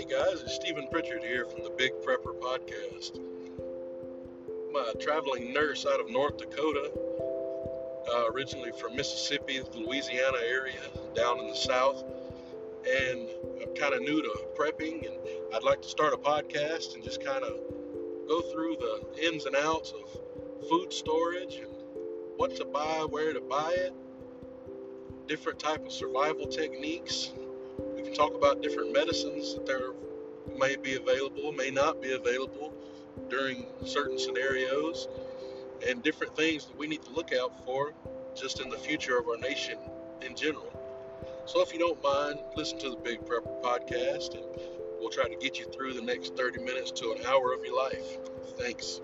Hey guys, it's Stephen Pritchard here from the Big Prepper Podcast. I'm a traveling nurse out of North Dakota, uh, originally from Mississippi, Louisiana area, down in the south. And I'm kind of new to prepping, and I'd like to start a podcast and just kind of go through the ins and outs of food storage and what to buy, where to buy it, different type of survival techniques, we can talk about different medicines that there may be available, may not be available during certain scenarios, and different things that we need to look out for just in the future of our nation in general. So if you don't mind, listen to the Big Prepper podcast, and we'll try to get you through the next 30 minutes to an hour of your life. Thanks.